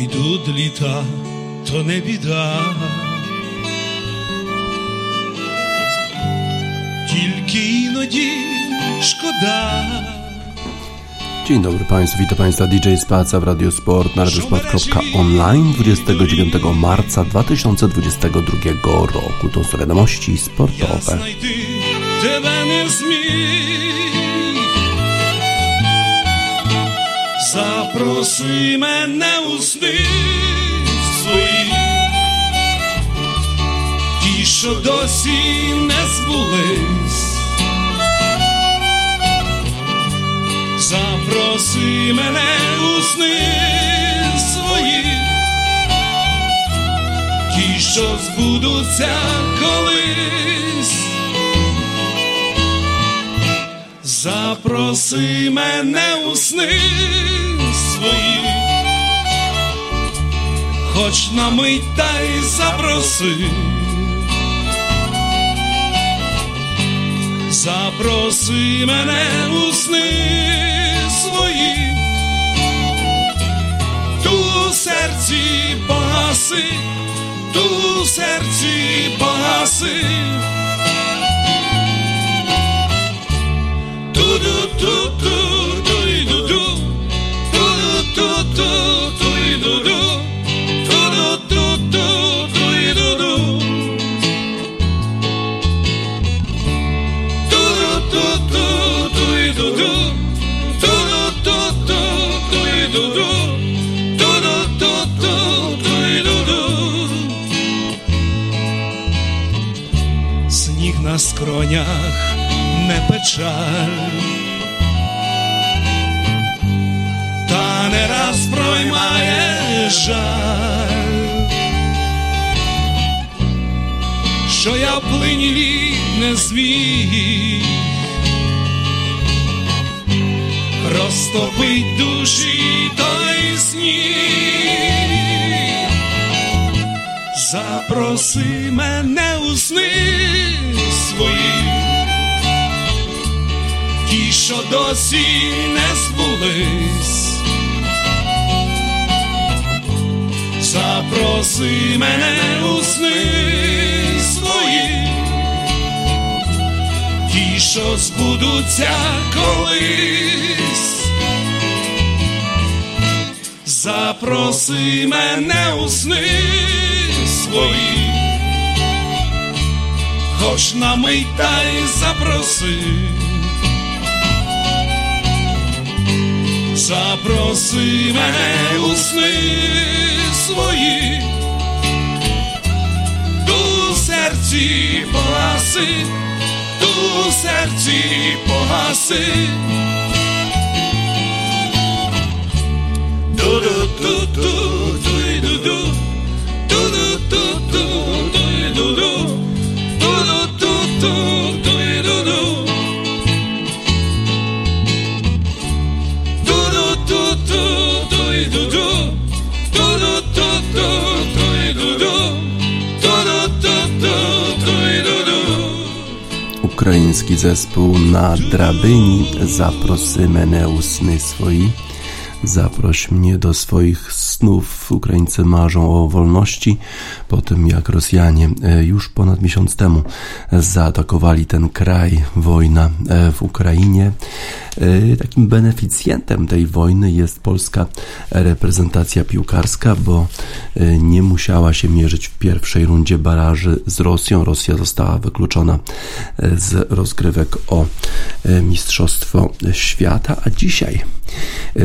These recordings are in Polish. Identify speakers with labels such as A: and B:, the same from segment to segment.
A: Ідуть літа, то не біда. Тільки іноді szkoda.
B: Dzień dobry Państwu, witam Państwa DJ Spaca w Radio Sport na radiosport.online 29 marca 2022 roku. To są wiadomości sportowe.
A: Запроси мене у сни свої, ті, що досі не збулись. запроси мене у сни свої, ті, що збудуться колись, запроси мене у сни свої, хоч на мить та й запроси. Запроси мене у сни свої, ту серці погаси, ту серці погаси. На скроня не печаль, та не раз проймає жаль, що я плині не зміг розтопить душі той сніг, запроси мене у сни свої, ті, що досі не збулись, запроси мене у сни свої. Ті, що збудуться колись, запроси мене у сни свої, хоч на мить та й запроси, запроси мене у сни свої, у серці погаси, у серці погаси. Ду-ду-ду-ду, ду-ду-ду,
B: Ukraiński zespół na drabyni Zaprosy menę u sny swoi. Zaproś mnie do swoich snów. Ukraińcy marzą o wolności po tym, jak Rosjanie e, już ponad miesiąc temu zaatakowali ten kraj. Wojna e, w Ukrainie. E, takim beneficjentem tej wojny jest polska reprezentacja piłkarska, bo nie musiała się mierzyć w pierwszej rundzie baraży z Rosją. Rosja została wykluczona z rozgrywek o Mistrzostwo Świata, a dzisiaj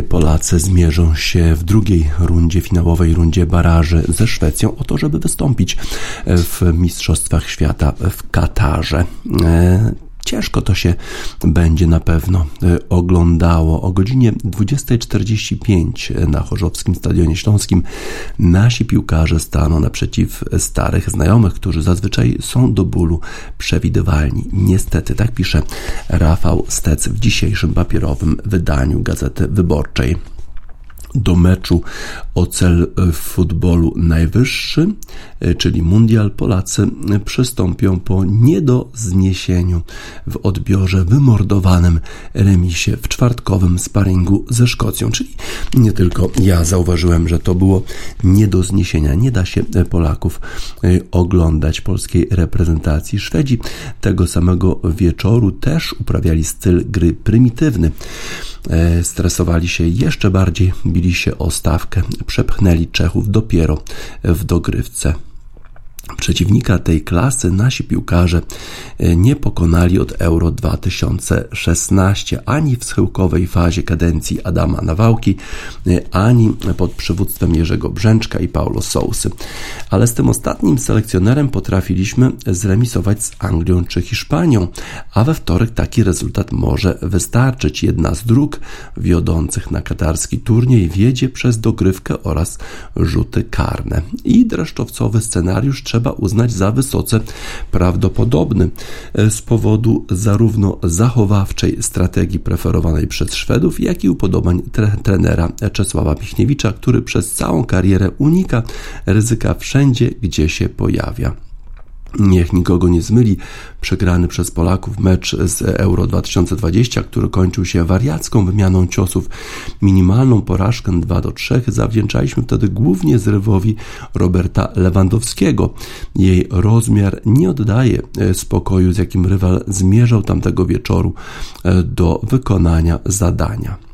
B: Polacy zmierzą się w drugiej rundzie, finałowej rundzie baraży ze Szwecją o to, żeby wystąpić w Mistrzostwach Świata w Katarze. Ciężko to się będzie na pewno oglądało. O godzinie 20.45 na Chorzowskim Stadionie Śląskim nasi piłkarze staną naprzeciw starych znajomych, którzy zazwyczaj są do bólu przewidywalni. Niestety, tak pisze Rafał Stec w dzisiejszym papierowym wydaniu Gazety Wyborczej. Do meczu o cel w futbolu najwyższy, e, czyli mundial, Polacy przystąpią po nie do zniesieniu w odbiorze wymordowanym remisie w czwartkowym sparingu ze Szkocją. Czyli nie tylko ja zauważyłem, że to było nie do zniesienia. Nie da się Polaków e, oglądać polskiej reprezentacji. Szwedzi tego samego wieczoru też uprawiali styl gry prymitywny. E, stresowali się jeszcze bardziej, bili się o stawkę, przepchnęli Czechów dopiero w dogrywce. Przeciwnika tej klasy nasi piłkarze e, nie pokonali od Euro 2016 ani w schyłkowej fazie kadencji Adama Nawałki, e, ani pod przywództwem Jerzego Brzęczka i Paulo Sousy. Ale z tym ostatnim selekcjonerem potrafiliśmy zremisować z Anglią czy Hiszpanią, a we wtorek taki rezultat może wystarczyć. Jedna z dróg wiodących na katarski turniej wiedzie przez dogrywkę oraz rzuty karne. I dreszczowcowy scenariusz trzeba trzeba uznać za wysoce prawdopodobny e, z powodu zarówno zachowawczej strategii preferowanej przez Szwedów, jak i upodobań tre trenera Czesława Michniewicza, który przez całą karierę unika ryzyka wszędzie, gdzie się pojawia. Niech nikogo nie zmyli, przegrany przez Polaków mecz z Euro 2020, który kończył się wariacką wymianą ciosów, minimalną porażkę 2 do 3 zawdzięczaliśmy wtedy głównie zrywowi Roberta Lewandowskiego. Jej rozmiar nie oddaje e, spokoju, z jakim rywal zmierzał tamtego wieczoru e, do wykonania zadania.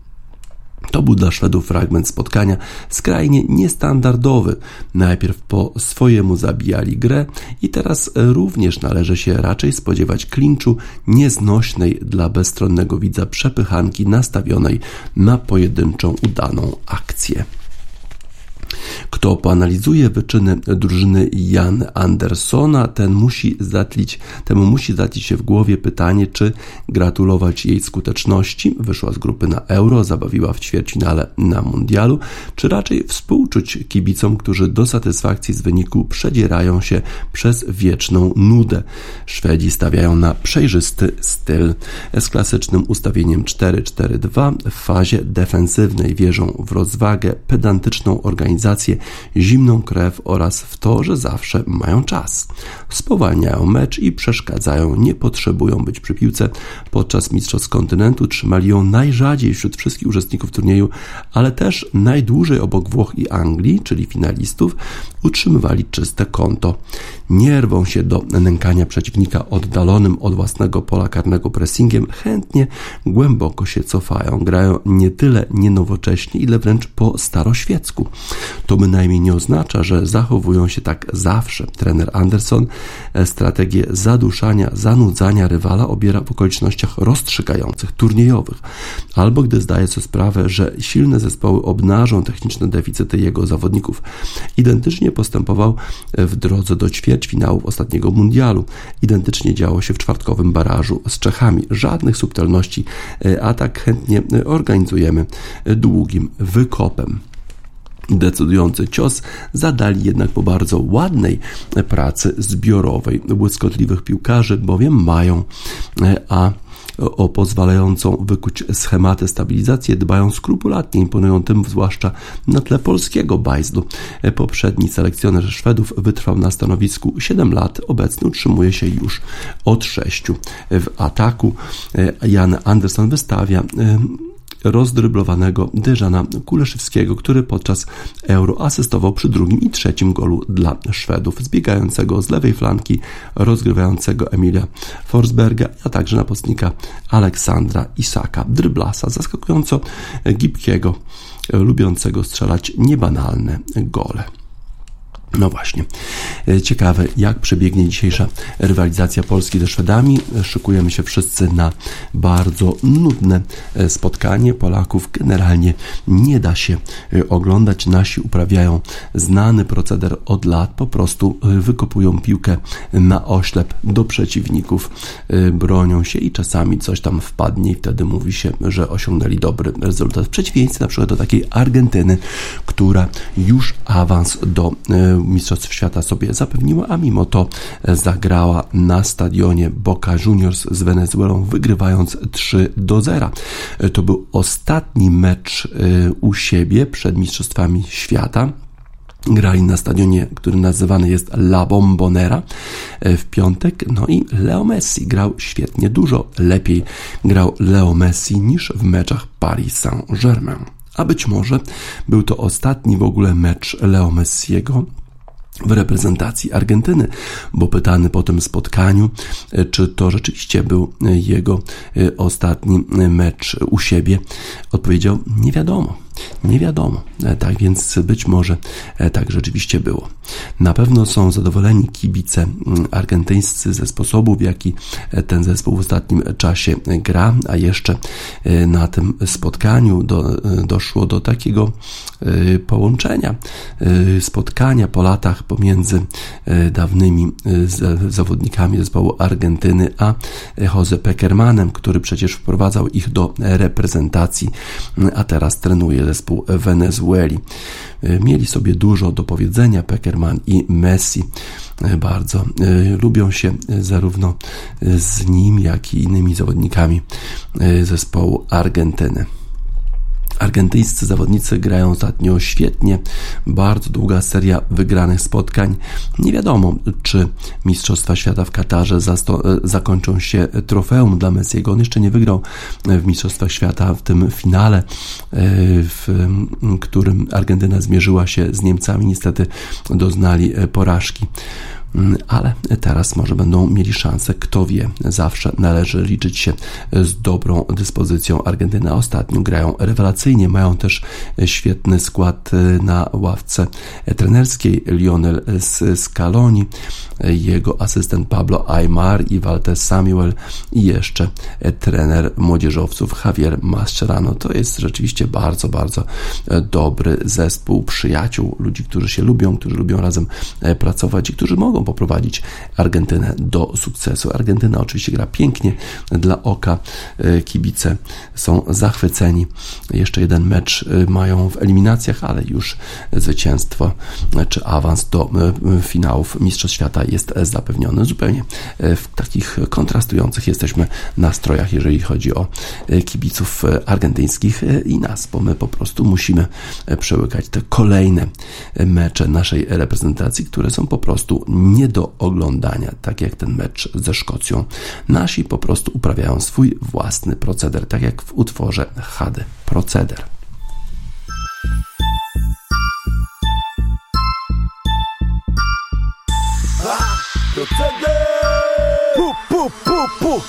B: To był dla Szwedów fragment spotkania skrajnie niestandardowy. Najpierw po swojemu zabijali grę i teraz również należy się raczej spodziewać klinczu nieznośnej dla bezstronnego widza przepychanki nastawionej na pojedynczą udaną akcję. Kto poanalizuje wyczyny drużyny Jan Andersona, ten musi zatlić, temu musi zatlić się w głowie pytanie, czy gratulować jej skuteczności, wyszła z grupy na Euro, zabawiła w ćwierćfinale na Mundialu, czy raczej współczuć kibicom, którzy do satysfakcji z wyniku przedzierają się przez wieczną nudę. Szwedzi stawiają na przejrzysty styl. Z klasycznym ustawieniem 4-4-2 w fazie defensywnej wierzą w rozwagę, pedantyczną organizację zimną krew oraz w to, że zawsze mają czas. Spowalniają mecz i przeszkadzają, nie potrzebują być przy piłce. Podczas Mistrzostw Kontynentu trzymali ją najrzadziej wśród wszystkich uczestników turnieju, ale też najdłużej obok Włoch i Anglii, czyli finalistów, utrzymywali czyste konto. Nie rwą się do nękania przeciwnika oddalonym od własnego pola karnego pressingiem, chętnie głęboko się cofają, grają nie tyle nienowocześnie, ile wręcz po staroświecku. To bynajmniej nie oznacza, że zachowują się tak zawsze. Trener Anderson e, strategię zaduszania, zanudzania rywala obiera w okolicznościach rozstrzygających, turniejowych, albo gdy zdaje sobie sprawę, że silne zespoły obnażą techniczne deficyty jego zawodników. Identycznie postępował w drodze do ćwierćfinałów ostatniego mundialu. Identycznie działo się w czwartkowym barażu z Czechami. Żadnych subtelności, e, a tak chętnie organizujemy długim wykopem. Decydujący cios zadali jednak po bardzo ładnej pracy zbiorowej. Błyskotliwych piłkarzy bowiem mają, a o pozwalającą wykuć schematy stabilizacji dbają skrupulatnie, imponują tym zwłaszcza na tle polskiego bajzdu. Poprzedni selekcjoner Szwedów wytrwał na stanowisku 7 lat, obecny utrzymuje się już od 6. W ataku Jan Anderson wystawia rozdryblowanego Deżana Kuleszewskiego, który podczas Euro asystował przy drugim i trzecim golu dla Szwedów, zbiegającego z lewej flanki, rozgrywającego Emilia Forsberga, a także napastnika Aleksandra Isaka, dryblasa, zaskakująco gibkiego, lubiącego strzelać niebanalne gole. No właśnie. E, ciekawe, jak przebiegnie dzisiejsza rywalizacja Polski ze Szwedami. Szykujemy się wszyscy na bardzo nudne e, spotkanie. Polaków generalnie nie da się e, oglądać. Nasi uprawiają znany proceder od lat. Po prostu wykopują piłkę na oślep do przeciwników, bronią się i czasami coś tam wpadnie i wtedy mówi się, że osiągnęli dobry rezultat. W przeciwieństwie na przykład do takiej Argentyny, która już awans do e, Mistrzostw Świata sobie zapewniła, a mimo to zagrała na stadionie Boca Juniors z Wenezuelą, wygrywając 3 do 0. To był ostatni mecz u siebie przed Mistrzostwami Świata grali na stadionie, który nazywany jest La Bombonera e, w piątek. No i Leo Messi grał świetnie, dużo lepiej grał Leo Messi niż w meczach Paris Saint-Germain. A być może był to ostatni w ogóle mecz Leo Messiego w reprezentacji Argentyny, bo pytany po tym spotkaniu, e, czy to rzeczywiście był jego e, ostatni mecz u siebie, odpowiedział: Nie wiadomo. Nie wiadomo. E, tak więc być może e, tak rzeczywiście było. Na pewno są zadowoleni kibice mm, argentyńscy ze sposobu, w jaki e, ten zespół w ostatnim czasie gra, a jeszcze na tym spotkaniu do, doszło do takiego połączenia, spotkania po latach pomiędzy dawnymi zawodnikami zespołu Argentyny a Jose Peckermanem, który przecież wprowadzał ich do reprezentacji, a teraz trenuje zespół Wenezueli. E, mieli sobie dużo do powiedzenia Peckerman i Messi. E, bardzo e, lubią się zarówno z nim, jak i innymi zawodnikami zespołu Argentyny. Argentyńscy zawodnicy grają ostatnio świetnie, bardzo długa seria wygranych spotkań. Nie wiadomo, czy Mistrzostwa Świata w Katarze zakończą się trofeum dla Messiego. On jeszcze nie wygrał w Mistrzostwach Świata w tym finale, e, w którym Argentyna zmierzyła się z Niemcami. Niestety doznali porażki. Ale teraz może będą mieli szansę, kto wie. Zawsze należy liczyć się z dobrą dyspozycją Argentyny. Ostatnio grają rewelacyjnie, mają też świetny skład na ławce trenerskiej. Lionel Scaloni, jego asystent Pablo Aymar i Walter Samuel i jeszcze trener młodzieżowców Javier Mascherano. To jest rzeczywiście bardzo, bardzo dobry zespół przyjaciół, ludzi, którzy się lubią, którzy lubią razem pracować i którzy mogą poprowadzić Argentynę do sukcesu. Argentyna oczywiście gra pięknie dla oka, e, kibice są zachwyceni. Jeszcze jeden mecz e, mają w eliminacjach, ale już zwycięstwo e, czy awans do finałów Mistrzostw Świata jest zapewniony. Zupełnie w takich kontrastujących jesteśmy nastrojach, jeżeli chodzi o kibiców argentyńskich i nas, bo my po prostu musimy przełykać te kolejne mecze naszej reprezentacji, które są po prostu nie do oglądania, tak jak ten mecz ze Szkocją. Nasi po prostu uprawiają swój własny proceder, tak jak w utworze HD Proceder.
C: Proceder! Pu, pu, pu, pu.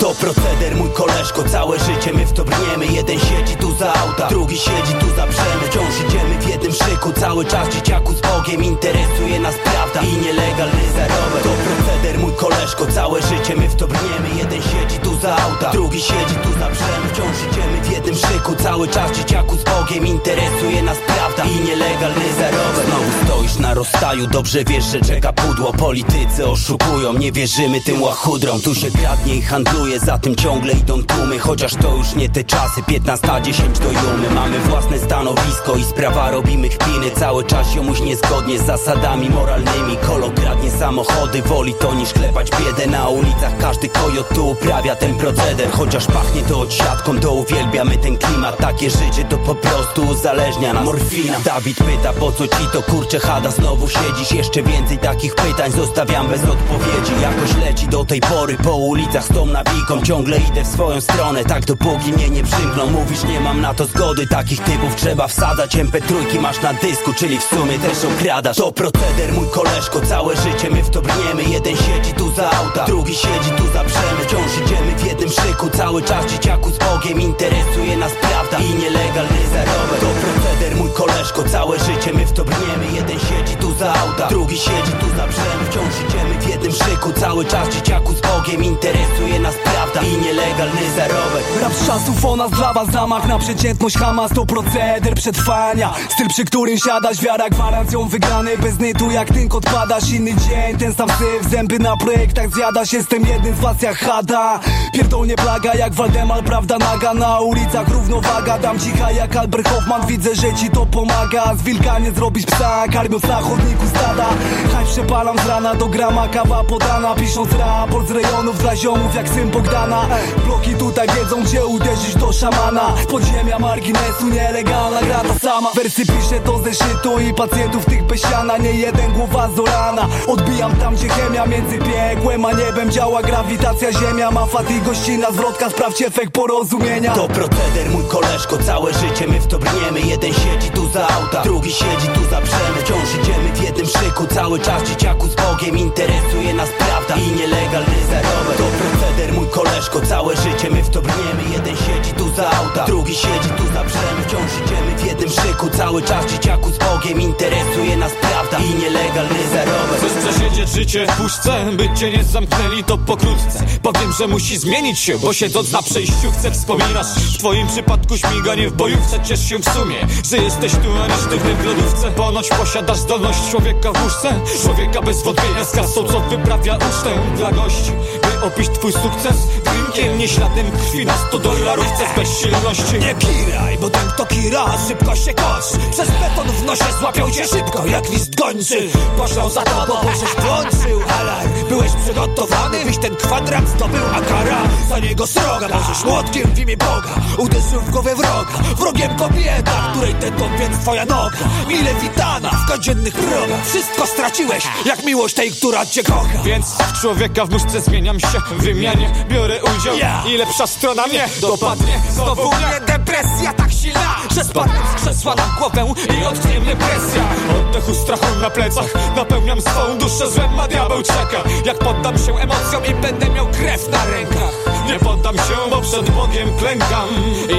C: To proceder, mój koleżko, całe życie my w to brniemy Jeden siedzi tu za auta, drugi siedzi tu za brzemy Wciąż idziemy w jednym szyku, cały czas dzieciaku z Bogiem Interesuje nas prawda i nielegalny zarobek To proceder, mój koleżko, całe życie my w to brniemy Jeden siedzi tu za auta, drugi siedzi tu za brzemy Wciąż idziemy w jednym szyku, cały czas dzieciaku z Bogiem Interesuje nas prawda i nielegalny zarobek Znowu stoisz na rozstaju, dobrze wiesz, że czeka pudło. Politycy oszukują, nie wierzymy tym łachudrom. Tu się kradnie i handluje za tym ciągle idą tłumy. Chociaż to już nie te czasy 15, 10 do jumy. Mamy własne stanowisko i sprawa robimy chpiny Cały czas jomuś niezgodnie z zasadami moralnymi. Kolo kradnie samochody, woli to niż klepać biedę. Na ulicach każdy kojot tu uprawia ten proceder. Chociaż pachnie to odsiadką, to uwielbiamy ten klimat. Takie życie to po prostu uzależnia nas. Morfina. Dawid pyta po co ci to kurcze chada Znowu siedzisz, jeszcze więcej takich pytań Zostawiam bez odpowiedzi. Jakoś leci do tej pory po ulicach z tą nawiką. Ciągle idę w swoją stronę, tak dopóki mnie nie przymkną. Mówisz nie mam na to zgody, takich typów trzeba wsadzać. MP3 masz na dysku, czyli w sumie też okradasz. To proceder mój koleżko, całe życie my w to brniemy. Jeden siedzi tu za auta, drugi siedzi tu za brzemy Wciąż idziemy w jednym szyku, cały czas dzieciaku z Bogiem Interesuje nas prawda i nielegalny zarobek. To mój koleżko, całe życie my w to brniemy. Jeden siedzi tu za auta, drugi siedzi tu za brzemy Wciąż idziemy w jednym szyku, cały czas dzieciaku z Bogiem. Interesuje nas prawda prawda i nielegalny zarobek.
D: Rap z czasów o nas dla was zamach na przeciętność Hamas to proceder przetrwania. Styl przy którym siadasz, wiara gwarancją wygranej. Bez nytu jak tynk odpadasz, inny dzień Ten sam syf, zęby na projektach zjadasz Jestem jednym z was jak Hada. Pierdolnie plaga jak Waldemar, prawda naga. Na ulicach równowaga, dam cicha jak Albert Hoffman. Widzę, że ci to pomaga. Z wilka nie zrobić psa, karmiąc na chodniku stada Haj przepalam z rana do grama, kawa podana Pisząc raport z rejonów dla ziomów jak syn Bogdana. Bloki tutaj wiedzą gdzie uderzyć do szamana. Z podziemia marginesu nielegalna gra ta sama. Wersy piszę to ze szytu i pacjentów tych bez siana. Nie jeden głowa zorana Odbijam tam gdzie chemia między piekłem a niebem Działa. Grawitacja ziemia Ma fat i gościna zwrotka. Sprawdź efekt porozumienia.
C: To proceder mój koleżko, całe życie my w to brniemy. Jeden siedzi tu za auta, drugi siedzi tu za brzemy Wciąż idziemy w jednym szyku, cały czas dzieciaku z Bogiem Interesuje nas prawda i nielegalny zarobek To proceder mój koleżko, całe życie my w to brniemy. Jeden siedzi tu za auta, drugi siedzi tu za brzemy Wciąż idziemy w jednym szyku, cały czas dzieciaku z Bogiem Interesuje nas prawda i nielegalny zarobek.
E: Chcesz przesiedzieć życie w puszce, by cię nie zamknęli to pokrótce. Powiem, że musi zmienić się, bo siedząc na przejściówce wspominasz W twoim przypadku śmiganie w bojówce Ciesz się w sumie, że jesteś tu, a nie sztywny w lodówce Ponoć posiadasz zdolność człowieka w łóżce Człowieka bez wątpienia. Z kasą, co wyprawia ucztę dla gości By opić twój sukces. Drinkiem, nie śladem krwi na 100 dolarówce z bezsilności
F: Nie kiraj, bo ten kto kira, szybko się kosz Przez beton w nosie złapią cię szybko jak list gończy Poszlą za tobą, bo żeś włączył alarm. Byłeś przygotowany, byś ten kwadrat zdobył, a kara za niego sroga. Możesz młotkiem w imię Boga, uderzył w głowę wroga. Wrogiem kobieta, której tętą więc twoja noga. Mile witana w codziennych progach. Wszystko straciłeś, jak miłość tej, która cię kocha.
E: Więc w człowieka w muszce zmieniam się. W wymianie biorę udział.
F: Ja.
E: I lepsza strona mnie dopadnie. Znowu mnie
F: depresja tak silna, że spadnę z krzesła na głowę
E: i odknie mnie presja. Oddechu strachu na plecach Napełniam swą duszę złem, a diabeł czeka. Jak poddam się emocjom i będę miał krew na rękach. Nie poddam się, bo przed Bogiem klękam.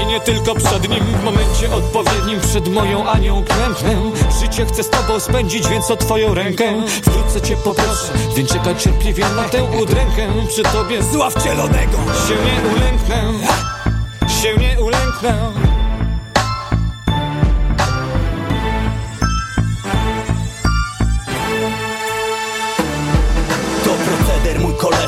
E: I nie tylko przed Nim W momencie odpowiednim przed moją Anią klęknę. Życie chcę z Tobą spędzić, więc o Twoją rękę Wkrótce Cię poproszę, więc czekaj cierpliwie na tę udrękę. Przy Tobie
F: Zła wcielonego
E: się nie ulęknę. Się nie ulęknę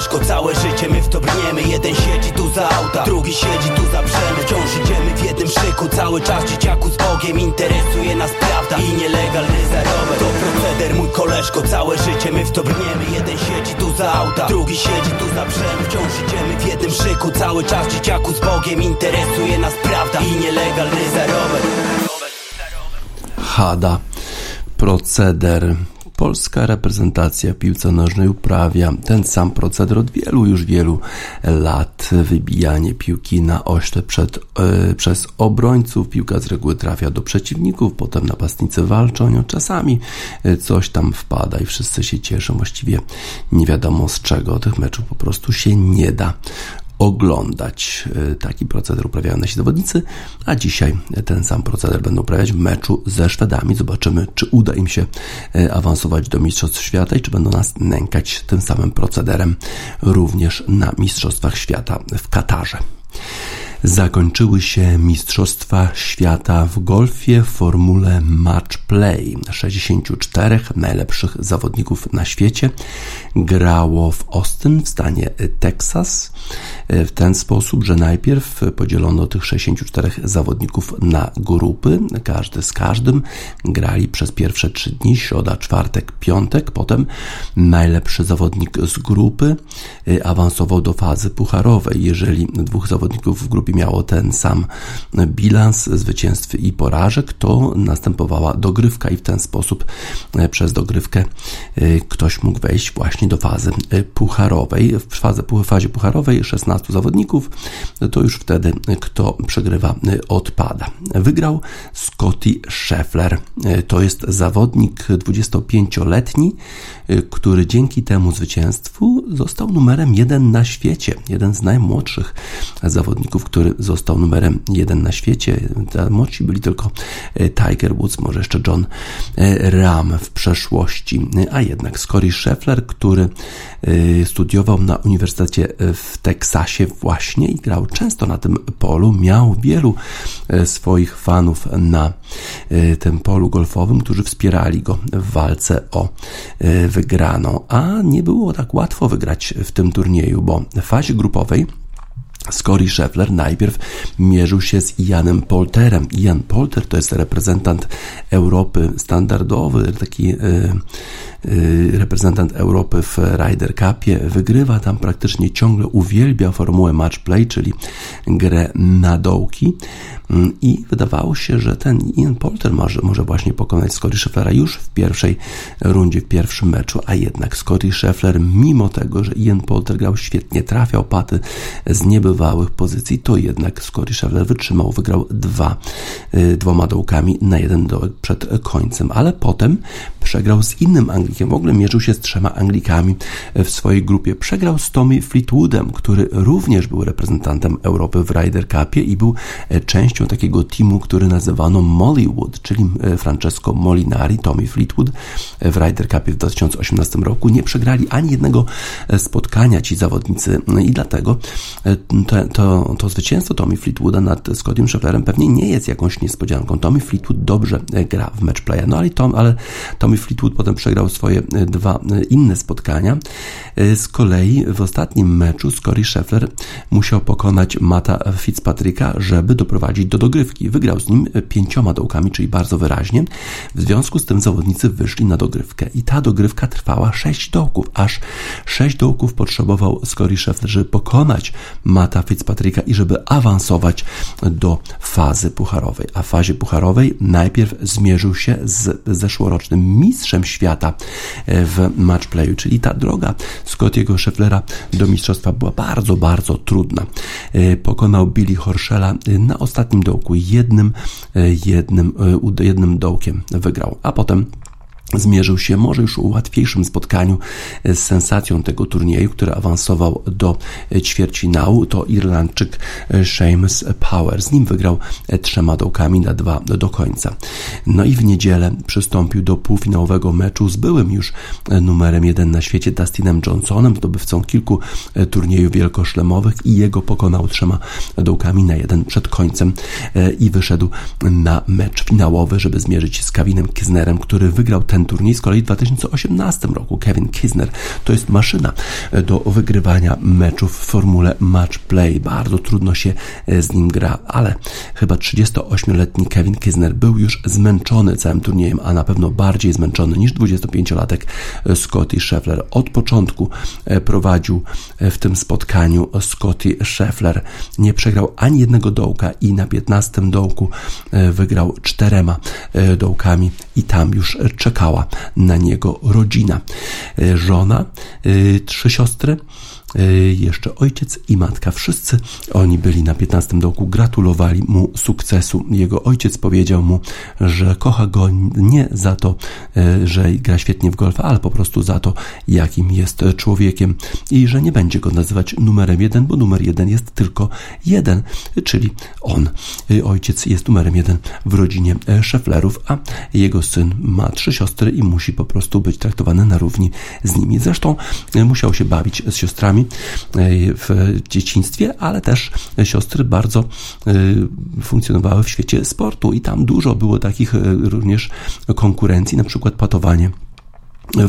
C: koleżko, całe życie my w to brniemy. Jeden siedzi tu za auta, drugi siedzi tu za brzemy Wciąż idziemy w jednym szyku, cały czas dzieciaku z Bogiem Interesuje nas prawda i nielegalny zarobek. To proceder mój koleżko, całe życie my w to brniemy. Jeden siedzi tu za auta, drugi siedzi tu za brzemy Wciąż idziemy w jednym szyku, cały czas dzieciaku z Bogiem Interesuje nas prawda i nielegalny zarobek.
B: Hada, proceder. Polska reprezentacja piłce nożnej uprawia ten sam proceder od wielu, już wielu lat. Wybijanie piłki na ośle przed, e, przez obrońców. Piłka z reguły trafia do przeciwników, potem napastnicy walczą nią. Czasami e, coś tam wpada i wszyscy się cieszą. Właściwie nie wiadomo z czego. Tych meczów po prostu się nie da oglądać. E, Taki proceder uprawiają nasi zawodnicy, a dzisiaj ten sam proceder będą uprawiać w meczu ze Szwedami. Zobaczymy, czy uda im się e, awansować do Mistrzostw Świata i czy będą nas nękać tym samym procederem również na Mistrzostwach Świata w Katarze. Zakończyły się Mistrzostwa Świata w golfie w formule Match Play. 64 najlepszych zawodników na świecie grało w Austin w stanie Teksas w ten sposób, że najpierw podzielono tych 64 zawodników na grupy, każdy z każdym grali przez pierwsze trzy dni, środa, czwartek, piątek, potem najlepszy zawodnik z grupy y, awansował do fazy pucharowej. Jeżeli dwóch zawodników w grupie miało ten sam bilans zwycięstw i porażek, to następowała dogrywka i w ten sposób y, przez dogrywkę y, ktoś mógł wejść właśnie do fazy pucharowej. W fazie, w fazie pucharowej 16 zawodników, to już wtedy kto przegrywa odpada. Wygrał Scotty Scheffler. To jest zawodnik 25-letni, który dzięki temu zwycięstwu został numerem jeden na świecie. Jeden z najmłodszych zawodników, który który został numerem jeden na świecie. Młodsi byli tylko Tiger Woods, może jeszcze John Ram w przeszłości, a jednak Scotty Scheffler, który studiował na Uniwersytecie w Teksasie właśnie i grał często na tym polu, miał wielu swoich fanów na tym polu golfowym, którzy wspierali go w walce o wygraną, a nie było tak łatwo wygrać w tym turnieju, bo w fazie grupowej Scotty Scheffler najpierw mierzył się z Ianem Polterem. Ian Polter to jest reprezentant Europy standardowy, taki yy, yy, reprezentant Europy w Ryder Cupie. Wygrywa tam praktycznie ciągle, uwielbia formułę match play, czyli grę na dołki. Mm, I wydawało się, że ten Ian Polter może, może właśnie pokonać Scotty Schefflera już w pierwszej rundzie, w pierwszym meczu, a jednak Scotty Scheffler, mimo tego, że Ian Polter grał świetnie, trafiał paty z niebywałych pozycji, to jednak Scotty Scheffler wytrzymał, wygrał dwa, y, dwoma dołkami na jeden dołek przed końcem, ale potem przegrał z innym Anglikiem, w ogóle mierzył się z trzema Anglikami w swojej grupie. Przegrał z Tommy Fleetwoodem, który również był reprezentantem Europy w Ryder Cupie i był e, częścią takiego teamu, który nazywano Mollywood, czyli Francesco Molinari, Tommy Fleetwood w Ryder Cupie w 2018 roku. Nie przegrali ani jednego spotkania ci zawodnicy i dlatego to, to, to zwycięstwo Tommy Fleetwooda nad Scottiem Schefflerem pewnie nie jest jakąś niespodzianką. Tommy Fleetwood dobrze gra w match playa, no ale, Tom, ale Tommy Fleetwood potem przegrał swoje dwa inne spotkania. Z kolei w ostatnim meczu Scottie Scheffler musiał pokonać Mata Fitzpatricka, żeby doprowadzić do dogrywki. Wygrał z nim pięcioma dołkami, czyli bardzo wyraźnie. W związku z tym zawodnicy wyszli na dogrywkę i ta dogrywka trwała sześć dołków. Aż sześć dołków potrzebował Scottie Scheffler, żeby pokonać Mata Fitzpatricka i żeby awansować do fazy pucharowej. A w fazie pucharowej najpierw zmierzył się z zeszłorocznym mistrzem świata w matchplayu, czyli ta droga Scottiego Schefflera do mistrzostwa była bardzo, bardzo trudna. Pokonał Billy Horschela na ostatnim dołku, jednym, e, jednym, e, jednym dołkiem wygrał, a potem zmierzył się może już łatwiejszym spotkaniu z sensacją tego turnieju, który awansował do ćwierćfinału, to Irlandczyk Seamus Power. Z nim wygrał trzema dołkami na dwa do końca. No i w niedzielę przystąpił do półfinałowego meczu z byłym już numerem jeden na świecie Dustinem Johnsonem, zdobywcą kilku turniejów wielkoszlemowych i jego pokonał trzema dołkami na jeden przed końcem i wyszedł na mecz finałowy, żeby zmierzyć się z Kevinem Kisnerem, który wygrał ten turniej z kolei w 2018 roku. Kevin Kisner to jest maszyna do wygrywania meczów w formule match play. Bardzo trudno się e, z nim gra, ale chyba 38-letni Kevin Kisner był już zmęczony całym turniejem, a na pewno bardziej zmęczony niż 25-latek Scotty Scheffler. Od początku e, prowadził e, w tym spotkaniu Scotty Scheffler. Nie przegrał ani jednego dołka i na 15 dołku wygrał czterema dołkami i tam już czekał czekała na niego rodzina. E, żona, e, trzy siostry, jeszcze ojciec i matka. Wszyscy oni byli na 15 dołku, gratulowali mu sukcesu. Jego ojciec powiedział mu, że kocha go nie za to, y, że gra świetnie w golfa, ale po prostu za to, jakim jest człowiekiem i że nie będzie go nazywać numerem jeden, bo numer jeden jest tylko jeden, czyli on. Y, ojciec jest numerem jeden w rodzinie Szeflerów, a jego syn ma trzy siostry i musi po prostu być traktowany na równi z nimi. Zresztą musiał się bawić z siostrami, E, w dzieciństwie, ale też siostry bardzo e, funkcjonowały w świecie sportu i tam dużo było takich e, również konkurencji, na przykład patowanie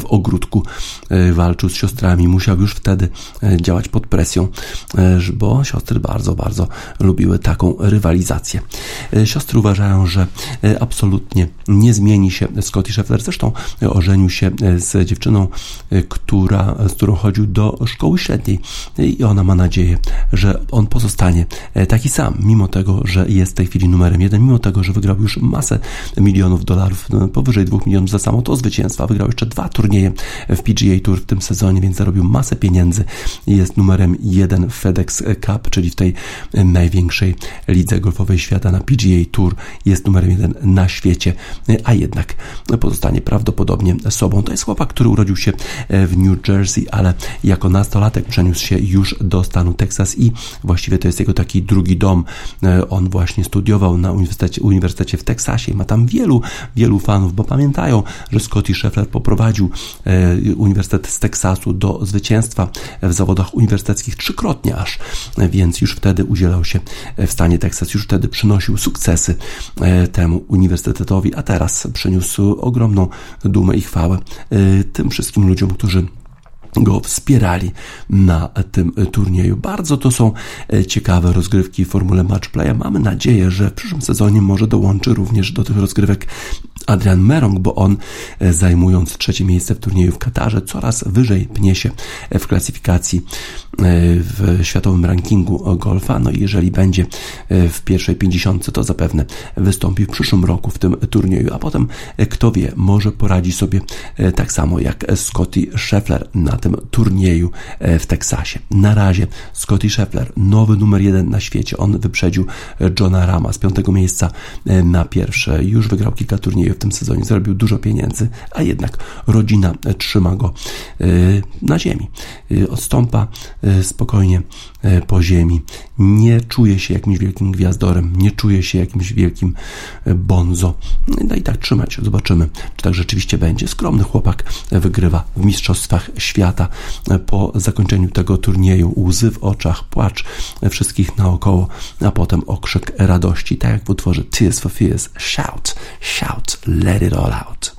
B: w ogródku e, walczył z siostrami, musiał już wtedy e, działać pod presją, e, bo siostry bardzo, bardzo lubiły taką rywalizację. Siostry uważają, że absolutnie nie zmieni się Scotty Scheffler. Zresztą ożenił się z dziewczyną, która, z którą chodził do szkoły średniej i ona ma nadzieję, że on pozostanie taki sam, mimo tego, że jest w tej chwili numerem jeden, mimo tego, że wygrał już masę milionów dolarów, no, powyżej dwóch milionów za samo to zwycięstwa, wygrał jeszcze dwa turnieje w PGA Tour w tym sezonie, więc zarobił masę pieniędzy. Jest numerem jeden w FedEx Cup, czyli w tej największej lidze golfowej świata na PGA Tour. Jest numerem jeden na świecie, a jednak pozostanie prawdopodobnie sobą. To jest chłopak, który urodził się w New Jersey, ale jako nastolatek przeniósł się już do stanu Teksas i właściwie to jest jego taki drugi dom. On właśnie studiował na Uniwersytecie, Uniwersytecie w Teksasie i ma tam wielu, wielu fanów, bo pamiętają, że Scotty Scheffler poprowadził e, Uniwersytet z Teksasu do zwycięstwa w zawodach uniwersyteckich trzykrotnie aż, więc już wtedy udzielał się w stanie Teksas, już wtedy przynosił sukcesy e, temu uniwersytetowi, a teraz przyniósł ogromną dumę i chwałę e, tym wszystkim ludziom, którzy go wspierali na tym turnieju. Bardzo to są ciekawe rozgrywki w formule matchplaya. Mamy nadzieję, że w przyszłym sezonie może dołączy również do tych rozgrywek Adrian Merong, bo on e, zajmując trzecie miejsce w turnieju w Katarze coraz wyżej pnie się e, w klasyfikacji e, w światowym rankingu golfa. No i jeżeli będzie w pierwszej pięćdziesiątce, to zapewne wystąpi w przyszłym roku w tym turnieju, a potem kto wie, może poradzi sobie tak samo jak Scotty Scheffler na tym turnieju w Teksasie. Na razie Scotty Scheffler, nowy numer jeden na świecie, on wyprzedził Johna Rama z piątego miejsca na pierwsze. Już wygrał kilka turniejów w tym sezonie, zarobił dużo pieniędzy, a jednak rodzina trzyma go e, na ziemi. E, odstąpa e, spokojnie po ziemi. Nie czuje się jakimś wielkim gwiazdorem, nie czuje się jakimś wielkim bonzo. No i tak trzymać, zobaczymy, czy tak rzeczywiście będzie. Skromny chłopak wygrywa w Mistrzostwach Świata. Po zakończeniu tego turnieju łzy w oczach, płacz wszystkich naokoło, a potem okrzyk radości, tak jak w utworze Tears for Fears. Shout, shout, let it all out.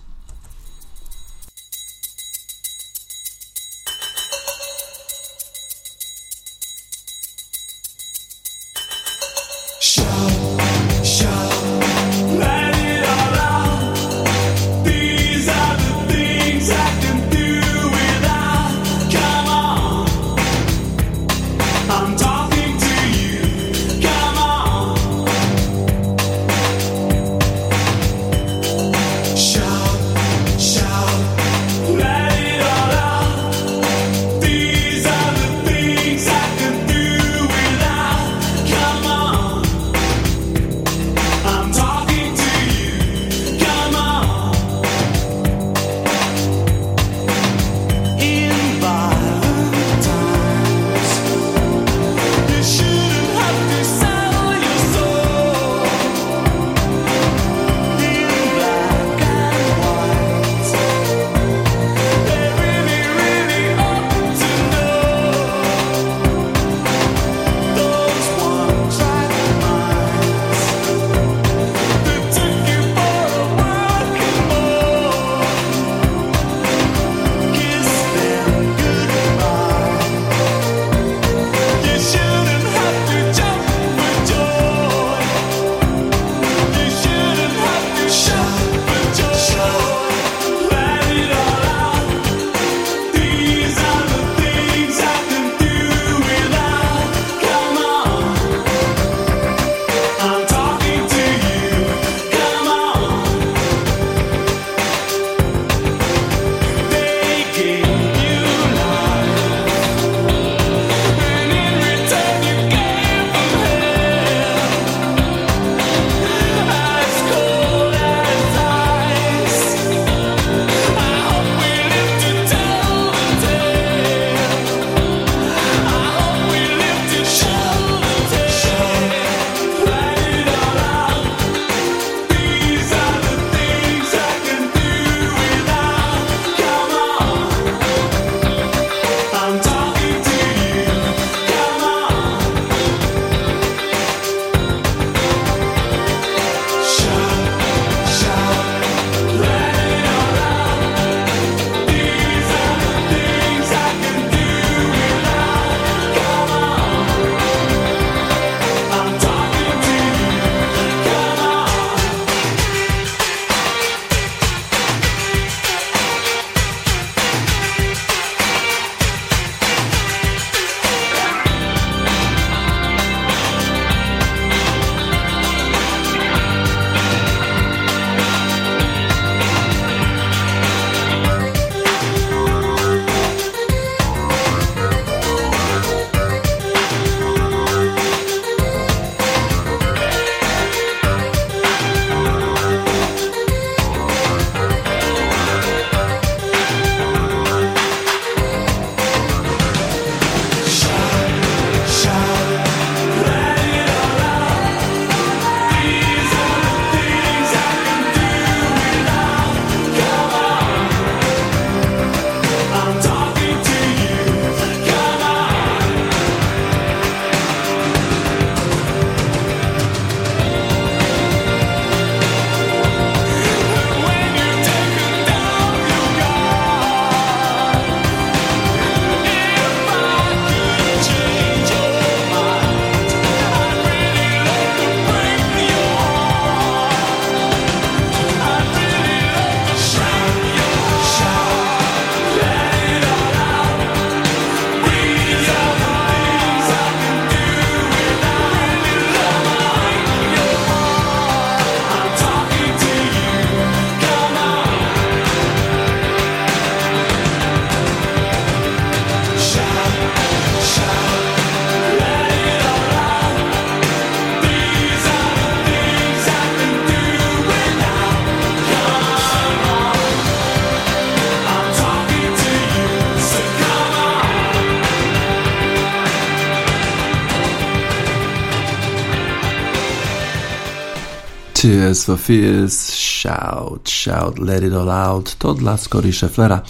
B: Tears for Fears, Shout, Shout, Let It All Out to dla Scotty Schefflera,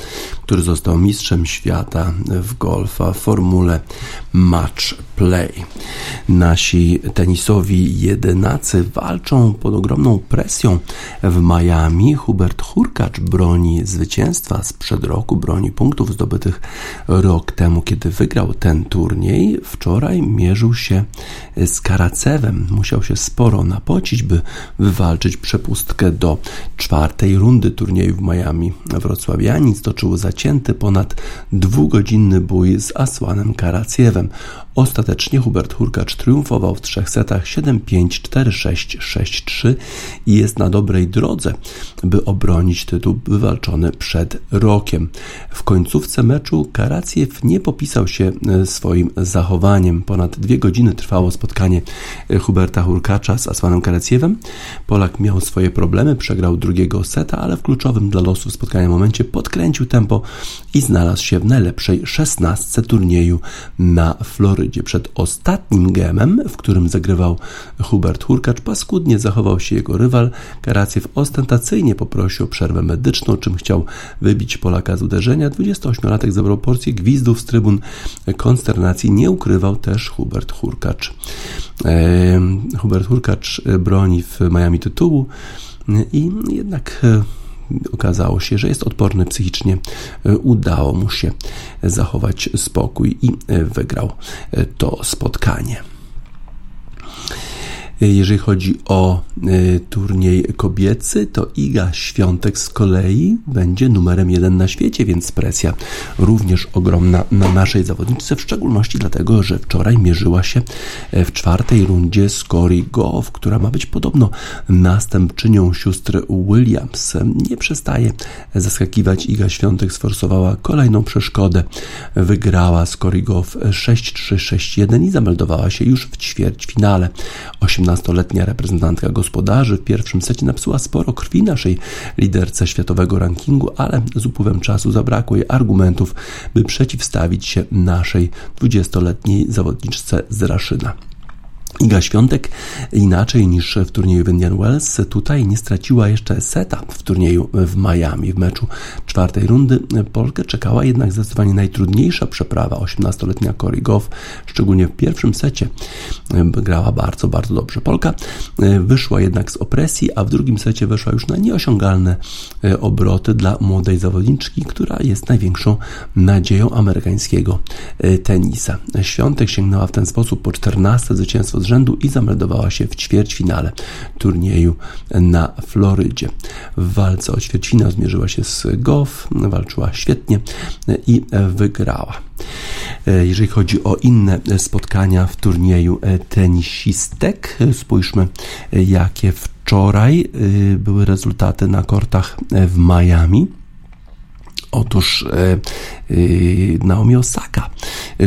B: który został mistrzem świata w golfa w formule Match Play. Nasi tenisowi jedynacy walczą pod ogromną presją w Miami. Hubert Hurkacz broni zwycięstwa sprzed roku, broni punktów zdobytych rok temu, kiedy wygrał ten turniej. Wczoraj mierzył się z Karacewem. Musiał się sporo napocić, by wywalczyć przepustkę do czwartej rundy turnieju w Miami. Wrocławianin stoczył zacięty ponad dwugodzinny bój z Asłanem Karaciewem. Ostatecznie Hubert Hurkacz triumfował w trzech setach 7-5, 4-6, 6-3 i jest na dobrej drodze, by obronić tytuł wywalczony przed rokiem. W końcówce meczu Karaciew nie popisał się e, swoim zachowaniem. Ponad dwie godziny trwało spotkanie e, Huberta Hurkacza z Asłanem Karaciewem. Polak miał swoje problemy, przegrał drugiego seta, ale w kluczowym dla losów spotkania momencie podkręcił tempo i znalazł się w najlepszej szesnastce turnieju na Florydzie. Przed ostatnim gemem, w którym zagrywał Hubert Hurkacz, paskudnie zachował się jego rywal. Karaciew ostentacyjnie poprosił o przerwę medyczną, czym chciał wybić Polaka z uderzenia. 28-latek zabrał porcję gwizdów z trybun konsternacji. Nie ukrywał też Hubert Hurkacz. Hubert Hurkacz broni w Miami tytułu i jednak e, okazało się, że jest odporny psychicznie. E, udało mu się zachować spokój i e, wygrał to spotkanie. Jeżeli chodzi o y, turniej kobiecy, to Iga Świątek z kolei będzie numerem jeden na świecie, więc presja również ogromna na naszej zawodniczce, w szczególności dlatego, że wczoraj mierzyła się e, w czwartej rundzie z Cory Goff, która ma być podobno następczynią sióstr Williams. Nie przestaje zaskakiwać. Iga Świątek sforsowała kolejną przeszkodę. Wygrała z Cory Goff 6-3, 6-1 i zameldowała się już w ćwierćfinale. 18-letnia reprezentantka gospodarzy w pierwszym secie napsuła sporo krwi naszej liderce światowego rankingu, ale z upływem czasu zabrakło jej argumentów, by przeciwstawić się naszej 20-letniej zawodniczce z Raszyna. Iga Świątek inaczej niż w turnieju w Indian Wells tutaj nie straciła jeszcze seta w turnieju w Miami. W meczu czwartej rundy Polkę czekała jednak zdecydowanie najtrudniejsza przeprawa. 18-letnia Cory Goff, szczególnie w pierwszym secie grała bardzo, bardzo dobrze. Polka wyszła jednak z opresji, a w drugim secie weszła już na nieosiągalne obroty dla młodej zawodniczki, która jest największą nadzieją amerykańskiego tenisa. Świątek sięgnęła w ten sposób po 14 zwycięstwo rzędu i zameldowała się w ćwierćfinale turnieju na Florydzie. W walce o ćwierćfinał zmierzyła się z Goff, walczyła świetnie i wygrała. Jeżeli chodzi o inne spotkania w turnieju tenisistek, spójrzmy jakie wczoraj były rezultaty na kortach w Miami. Otóż e, e, Naomi Osaka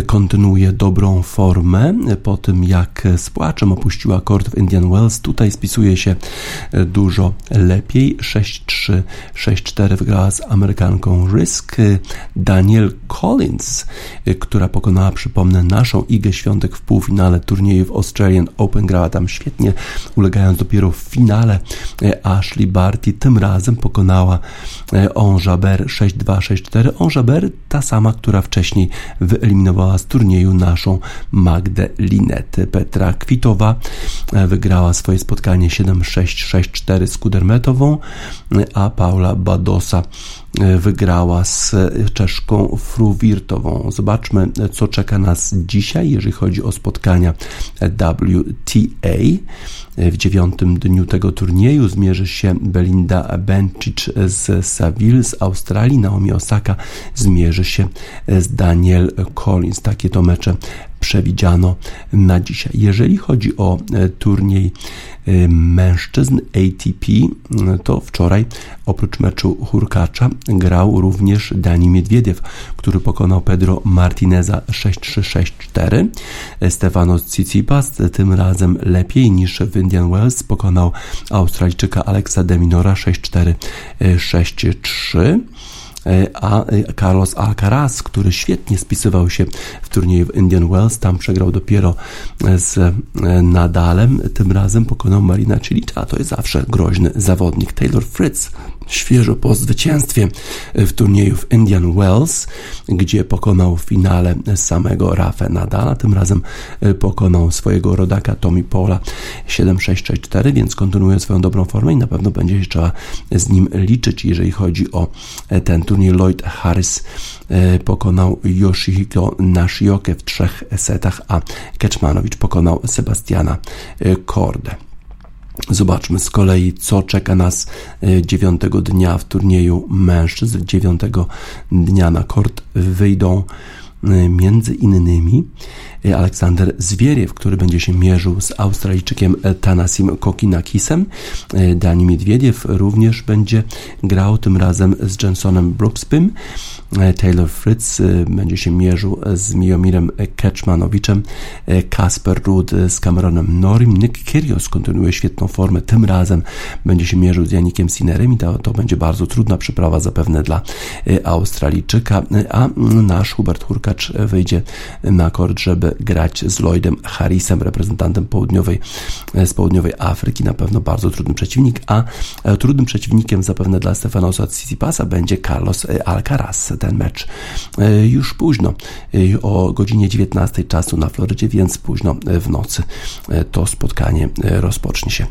B: kontynuuje dobrą formę po tym, jak z płaczem opuściła kort w Indian Wells. Tutaj spisuje się dużo lepiej. 6-3, 6-4 wygrała z Amerykanką Risk. Daniel Collins, która pokonała, przypomnę, naszą Igę Świątek w półfinale turnieju w Australian Open. Grała tam świetnie, ulegając dopiero w finale Ashley Barty. Tym razem pokonała On Jabeur 6-2 2-6-4 Onjaber, ta sama, która wcześniej wyeliminowała z turnieju naszą Magdę Linetę. Petra Kwitowa e, wygrała swoje spotkanie 7-6-6-4 z Kudermetową, a Paula Badosa e, wygrała z Czeszką Fruwirtową. Zobaczmy, co czeka nas dzisiaj, jeżeli chodzi o spotkania WTA. W dziewiątym dniu tego turnieju zmierzy się Belinda Bencic z Seville z Australii. Naomi Osaka zmierzy się z Daniel Collins. Takie to mecze przewidziano na dzisiaj. Jeżeli chodzi o e, turniej e, mężczyzn ATP, to wczoraj oprócz meczu Hurkacza grał również Dani Miedwiediew, który pokonał Pedro Martineza 6-3-6-4. Stefanos Tsitsipas tym razem lepiej niż w Indian Wells pokonał Australijczyka Alexa Deminora 6-4-6-3. A Carlos Alcaraz, który świetnie spisywał się w turnieju w Indian Wells, tam przegrał dopiero z Nadalem, tym razem pokonał Marina Cilicia, to jest zawsze groźny zawodnik. Taylor Fritz świeżo po zwycięstwie w turnieju w Indian Wells, gdzie pokonał w finale samego Rafa Nadala. Tym razem e, pokonał swojego rodaka Tommy Paula 7-6-6-4, więc kontynuuje swoją dobrą formę i na pewno będzie się trzeba z nim liczyć, jeżeli chodzi o e, ten turniej. Lloyd Harris e, pokonał Yoshihiko Nashioke w trzech setach, a Keczmanowicz pokonał Sebastiana Kordę. Zobaczmy z kolei, co czeka nas e, dziewiątego dnia w turnieju mężczyzn. Dziewiątego dnia na kort wyjdą e, między innymi e, Aleksander Zwieriew, który będzie się mierzył z Australijczykiem Tanasim Kokinakisem. Dani Miedwiediew również będzie grał tym razem z Jensonem Brookspym. Taylor Fritz będzie się mierzył z Mijomirem Keczmanowiczem, Kasper Rudd z Cameronem Norim, Nick Kyrgios kontynuuje świetną formę, tym razem będzie się mierzył z Janikiem Sinerem i to, to będzie bardzo trudna przyprawa zapewne dla Australijczyka, a nasz Hubert Hurkacz wyjdzie na kort, żeby grać z Lloydem Harrisem, reprezentantem południowej, z południowej Afryki, na pewno bardzo trudny przeciwnik, a e, trudnym przeciwnikiem zapewne dla Stefanosa Tsitsipasa będzie Carlos Alcaraz ten mecz e, już późno, e, o godzinie 19 czasu na Florydzie, więc późno w nocy e, to spotkanie rozpocznie się.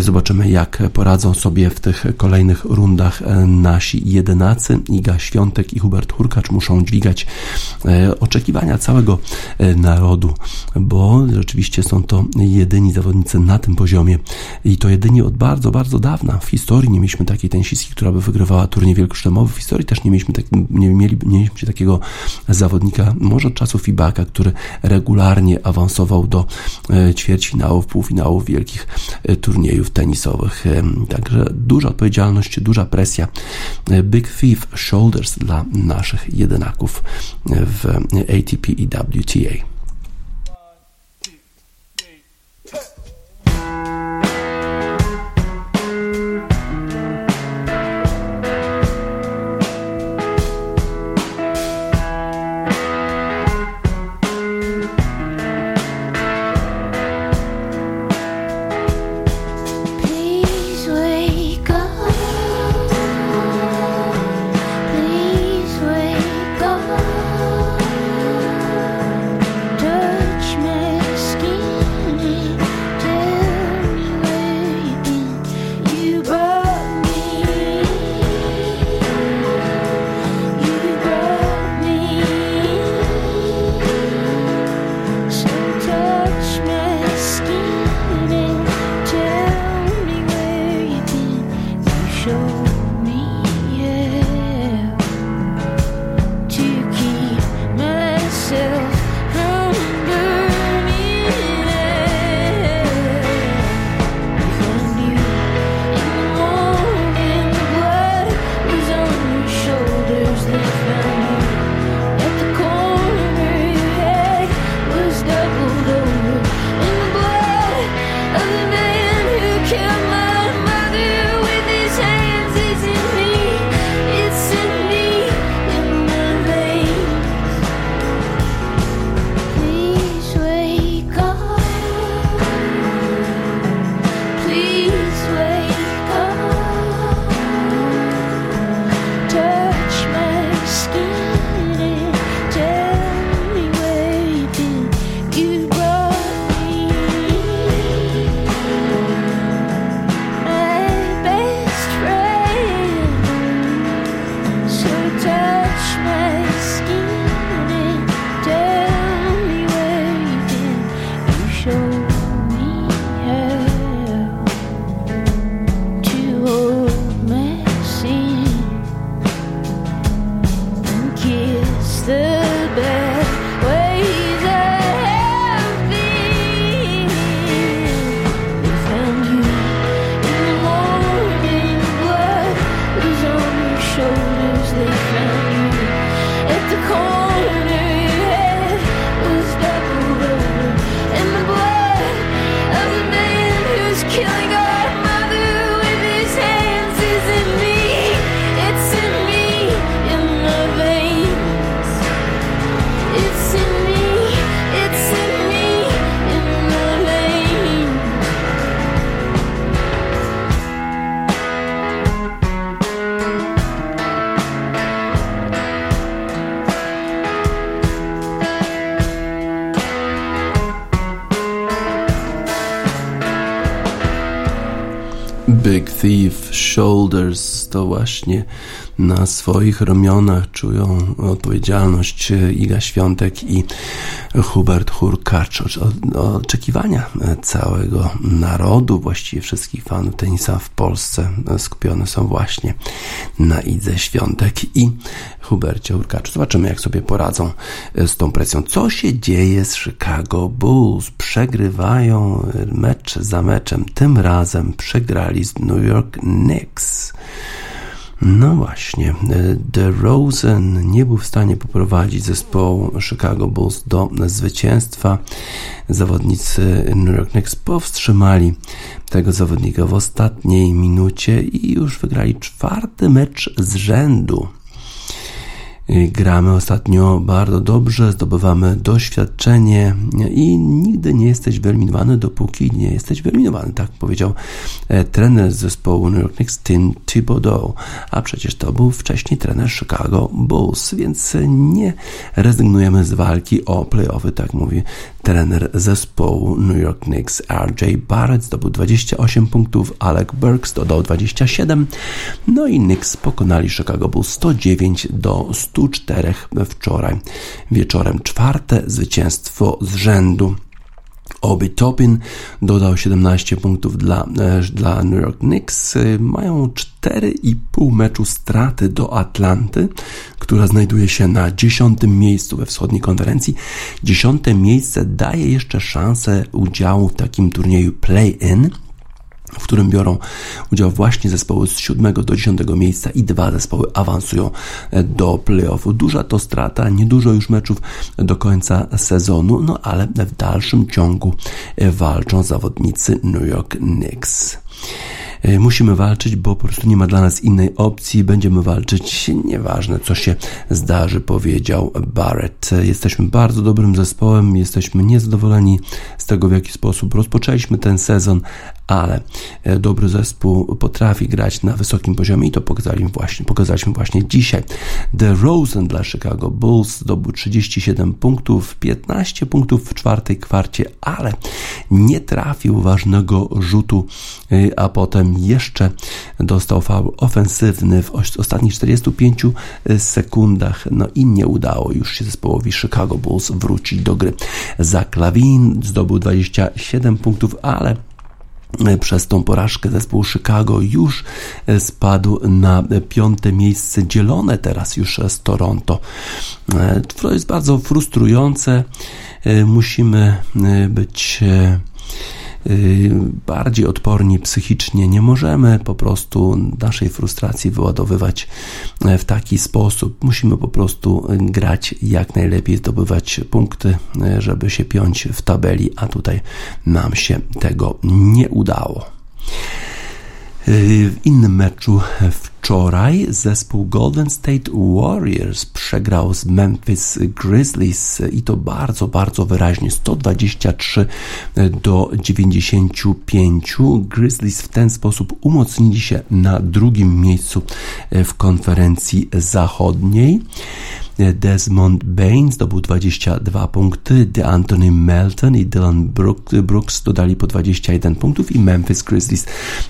B: Zobaczymy, jak poradzą sobie w tych kolejnych rundach nasi jedenacy. Iga Świątek i Hubert Hurkacz muszą dźwigać oczekiwania całego narodu, bo rzeczywiście są to jedyni zawodnicy na tym poziomie i to jedyni od bardzo, bardzo dawna. W historii nie mieliśmy takiej tenisistki, która by wygrywała turniej wielkoszlemowy. W historii też nie mieliśmy tak, nie, mieli, nie mieliśmy takiego zawodnika, może od czasów Fibaka, który regularnie awansował do e, ćwierćfinałów, półfinałów wielkich e, turniejów tenisowych. E, także duża odpowiedzialność, duża presja. Big Thief Shoulders dla naszych jedynaków w ATP i WTA. Shoulders to właśnie na swoich ramionach czują odpowiedzialność Iga Świątek i Hubert Hurkacz. Oczekiwania całego narodu, właściwie wszystkich fanów tenisa w Polsce skupione są właśnie na Idze Świątek i Hubercie Hurkaczu. Zobaczymy, jak sobie poradzą z tą presją. Co się dzieje z Chicago Bulls? Przegrywają mecz za meczem. Tym razem przegrali z New York Knicks. No właśnie, DeRozan nie był w stanie poprowadzić zespołu Chicago Bulls do zwycięstwa. Zawodnicy New York Knicks powstrzymali tego zawodnika w ostatniej minucie i już wygrali czwarty mecz z rzędu. Gramy ostatnio bardzo dobrze, zdobywamy doświadczenie i nigdy nie jesteś wyeliminowany, dopóki nie jesteś wyeliminowany. Tak powiedział e, trener zespołu New York Knicks Tim Thibodeau, a przecież to był wcześniej trener Chicago Bulls, więc nie rezygnujemy z walki o playoffy, tak mówi trener zespołu New York Knicks RJ Barrett zdobył 28 punktów, Alec Burks dodał 27, no i Knicks pokonali Chicago Bulls 109 do 104 wczoraj wieczorem. Czwarte zwycięstwo z rzędu. Obi Topin dodał 17 punktów dla, e, dla New York Knicks. Mają 4,5 meczu straty do Atlanty, która znajduje się na dziesiątym miejscu we wschodniej konferencji. Dziesiąte miejsce daje jeszcze szansę udziału w takim turnieju play-in w którym biorą udział właśnie zespoły z 7 do 10 miejsca i dwa zespoły awansują do playoffu. Duża to strata, niedużo już meczów do końca sezonu, no ale w dalszym ciągu walczą zawodnicy New York Knicks. E, musimy walczyć, bo po prostu nie ma dla nas innej opcji. Będziemy walczyć, nieważne co się zdarzy, powiedział Barrett. Jesteśmy bardzo dobrym zespołem, jesteśmy niezadowoleni z tego, w jaki sposób rozpoczęliśmy ten sezon, ale e, dobry zespół potrafi grać na wysokim poziomie i to pokazaliśmy właśnie, pokazaliśmy właśnie dzisiaj. The Rosen dla Chicago Bulls zdobył 37 punktów, 15 punktów w czwartej kwarcie, ale nie trafił ważnego rzutu, e, a potem jeszcze dostał faul ofensywny w ostatnich 45 e, sekundach, no i nie udało już się zespołowi Chicago Bulls wrócić do gry. Zach Lavin zdobył 27 punktów, ale przez tą porażkę zespół Chicago już spadł na piąte miejsce, dzielone teraz już z Toronto. To jest bardzo frustrujące. Musimy być bardziej odporni psychicznie. Nie możemy po prostu naszej frustracji wyładowywać e, w taki sposób. Musimy po prostu grać jak najlepiej, zdobywać punkty, e, żeby się piąć w tabeli, a tutaj nam się tego nie udało. Y, w innym meczu wczoraj zespół Golden State Warriors przegrał z Memphis Grizzlies i to bardzo, bardzo wyraźnie 123 do 95. Grizzlies w ten sposób umocnili się na drugim miejscu w konferencji zachodniej. Desmond Bain zdobył 22 punkty, DeAnthony Melton i Dylan Brooks dodali po 21 punktów i Memphis Grizzlies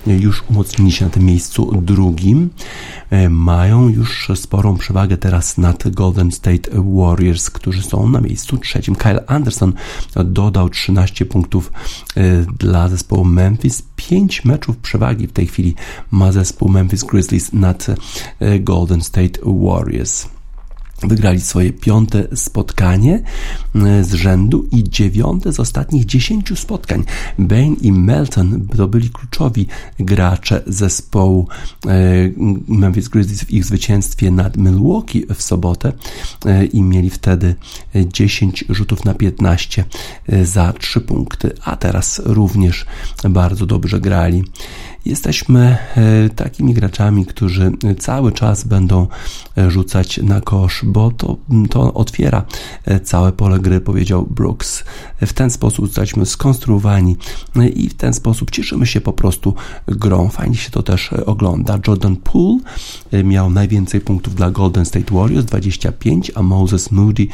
B: już umocnili się na tym miejscu drugim. E, mają już sporą przewagę teraz nad Golden State Warriors, którzy są na miejscu trzecim. Kyle Anderson dodał 13 punktów e, dla zespołu Memphis. 5 meczów przewagi w tej chwili ma zespół Memphis Grizzlies nad e, Golden State Warriors. Wygrali swoje piąte spotkanie e, z rzędu i dziewiąte z ostatnich dziesięciu spotkań. Bain i Melton to byli kluczowi gracze zespołu e, Memphis Grizzlies w ich zwycięstwie nad Milwaukee w sobotę e, i mieli wtedy 10 rzutów na 15 za 3 punkty, a teraz również bardzo dobrze grali. Jesteśmy e, takimi graczami, którzy cały czas będą e, rzucać na kosz, bo to, to otwiera e, całe pole gry, powiedział Brooks. W ten sposób zostaliśmy skonstruowani i w ten sposób cieszymy się po prostu grą. Fajnie się to też ogląda. Jordan Poole miał najwięcej punktów dla Golden State Warriors 25, a Moses Moody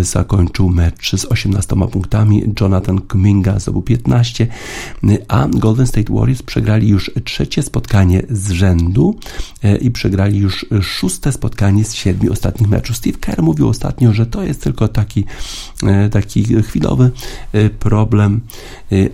B: zakończył mecz z 18 punktami. Jonathan Kuminga zdobył 15, a Golden State Warriors przegrali już już trzecie spotkanie z rzędu i przegrali już szóste spotkanie z siedmiu ostatnich meczów. Steve Kerr mówił ostatnio, że to jest tylko taki, taki chwilowy problem,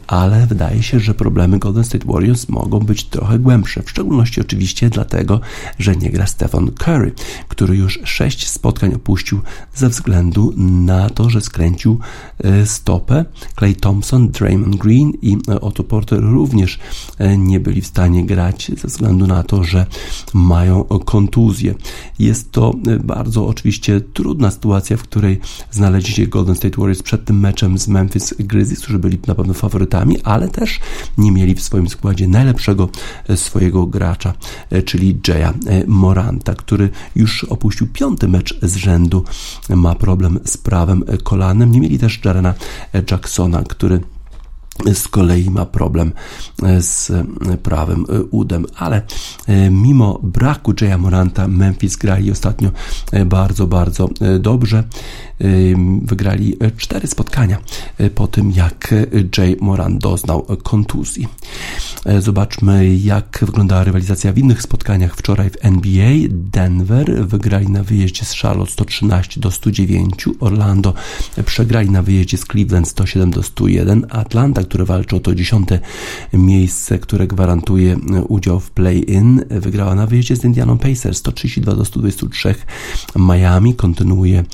B: ale wydaje się, że problemy Golden State Warriors mogą być trochę głębsze, w szczególności oczywiście dlatego, że nie gra Stephen Curry, który już sześć spotkań opuścił ze względu na to, że skręcił e, stopę. Clay Thompson, Draymond Green i e, Otto Porter również e, nie byli w stanie grać ze względu na to, że mają kontuzję. Jest to bardzo oczywiście trudna sytuacja, w której znaleźli się Golden State Warriors przed tym meczem z Memphis Grizzlies, którzy byli na pewno faworytami, ale też nie mieli w swoim składzie najlepszego swojego gracza, czyli Jaya Moranta, który już opuścił piąty mecz z rzędu, ma problem z prawym kolanem. Nie mieli też Jarena Jacksona, który z kolei ma problem z prawym udem, ale mimo braku Jaya Moranta Memphis grali ostatnio bardzo, bardzo dobrze wygrali e, cztery spotkania e, po tym, jak Jay Moran doznał kontuzji. E, zobaczmy, jak wyglądała rywalizacja w innych spotkaniach wczoraj w NBA. Denver wygrali na wyjeździe z Charlotte 113 do 109, Orlando przegrali na wyjeździe z Cleveland 107 do 101, Atlanta, które walczy o to dziesiąte miejsce, które gwarantuje udział w play-in, wygrała na wyjeździe z Indianą Pacers 132 do 123, Miami kontynuuje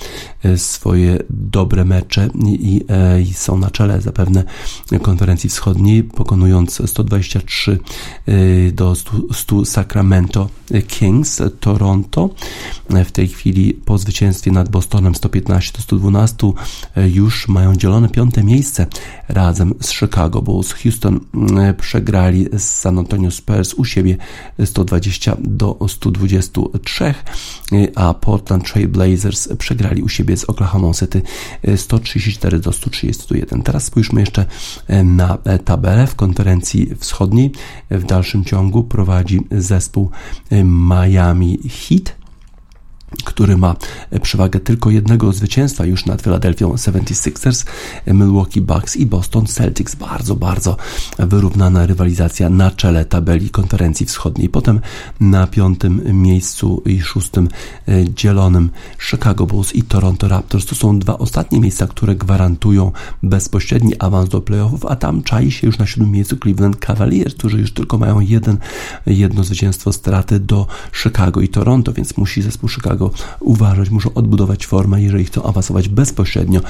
B: swoje dobre mecze i, e, i, są na czele zapewne konferencji wschodniej, pokonując 123 e, do 100, 100 Sacramento Kings, Toronto. W tej chwili po zwycięstwie nad Bostonem 115 do 112 e, już mają dzielone piąte miejsce razem z Chicago Bulls. Houston przegrali z San Antonio Spurs u siebie 120 do 123, a Portland Trail Blazers przegrali u siebie z Oklahoma City 134 do 131. Teraz spójrzmy jeszcze e, na e, tabelę w konferencji wschodniej. W dalszym ciągu prowadzi zespół e, Miami Heat który ma przewagę tylko jednego zwycięstwa już nad Philadelphia 76ers, Milwaukee Bucks i Boston Celtics. Bardzo, bardzo wyrównana rywalizacja na czele tabeli konferencji wschodniej. Potem na piątym miejscu i szóstym e, dzielonym Chicago Bulls i Toronto Raptors. To są dwa ostatnie miejsca, które gwarantują bezpośredni awans do playoffów, a tam czai się już na siódmym miejscu Cleveland Cavaliers, którzy już tylko mają jeden, jedno zwycięstwo straty do Chicago i Toronto, więc musi zespół Chicago Chicago uważać, muszą odbudować formę, jeżeli chcą awansować bezpośrednio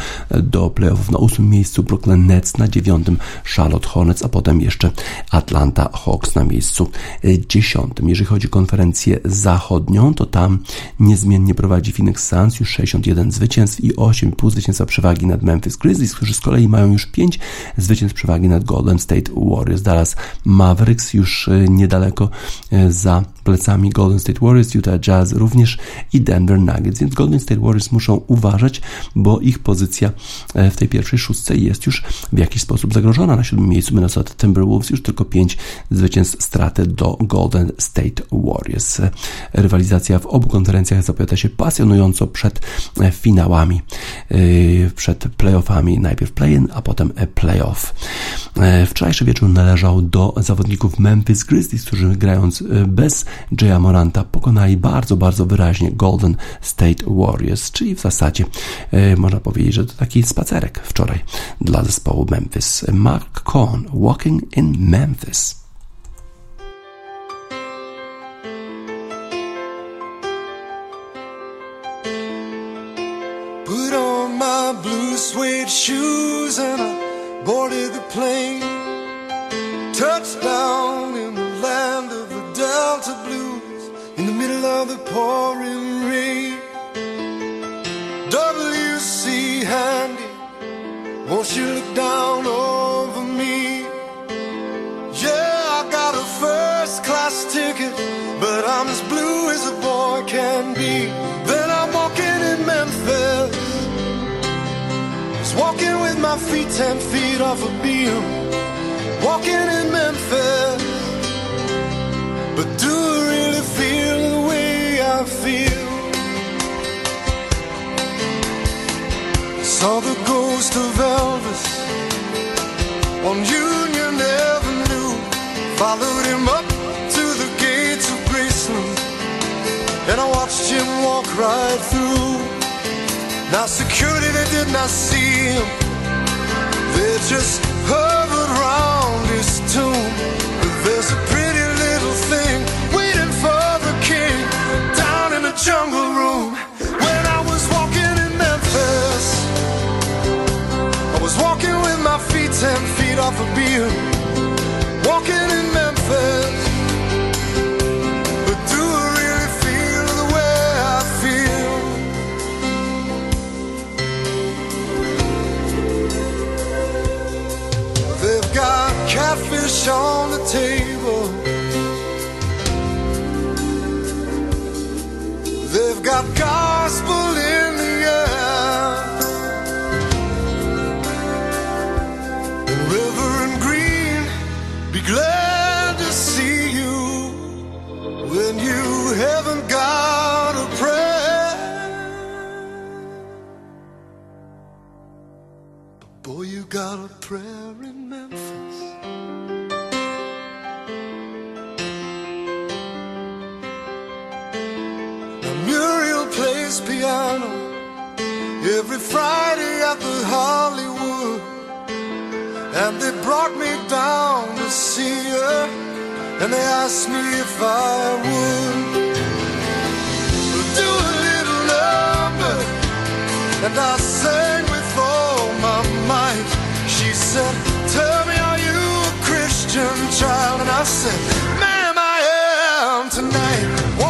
B: do playoffów. Na ósmym miejscu Brooklyn Nets, na dziewiątym Charlotte Hornets, a potem jeszcze Atlanta Hawks na miejscu dziesiątym. Jeżeli chodzi o konferencję zachodnią, to tam niezmiennie prowadzi Phoenix Suns już 61 zwycięstw i 8,5 zwycięstwa przewagi nad Memphis Grizzlies, którzy z kolei mają już 5 zwycięstw przewagi nad Golden State Warriors. Dallas Mavericks już e, niedaleko e, za plecami Golden State Warriors, Utah Jazz również i Denver Nuggets, więc Golden State Warriors muszą uważać, bo ich pozycja e, w tej pierwszej szóstce jest już w jakiś sposób zagrożona. Na siódmym miejscu Minnesota Timberwolves już tylko pięć zwycięstw straty do Golden State Warriors. Rywalizacja w obu konferencjach zapowiada się pasjonująco przed e, finałami, e, przed playoffami. Najpierw play-in, a potem playoff. Wczorajszy wieczór należał do zawodników Memphis Grizzlies, którzy grając bez Jaya Moranta pokonali bardzo, bardzo wyraźnie Golden State Warriors, czyli w zasadzie można powiedzieć, że to taki spacerek wczoraj dla zespołu Memphis. Mark Cohn, Walking in Memphis. Put on my blue suede shoes and I boarded the plane. Touchdown in the land of the Delta Blues in the middle of the pouring won't you look down over me? Yeah, I got a first class ticket, but I'm as blue as a boy can be. Then I'm walking in Memphis, just walking with my feet ten feet off a beam walking in Memphis. But do Saw the ghost of Elvis on Union Avenue. Followed him up to the gates of Graceland,
G: and I watched him walk right through. Now security they did not see him. They just hovered around his tomb. But there's a pretty little thing waiting for the king down in the jungle. Ten feet off a beam. Walking in Memphis. But do I really feel the way I feel? They've got catfish on the table. They've got gospel when you haven't got a prayer. But boy, you got a prayer in Memphis. Now Muriel plays piano every Friday at the Hollywood. And they brought me down to see her, and they asked me if I would do a little number. And I sang with all my might. She said, Tell me, are you a Christian child? And I said, Ma'am, I am tonight.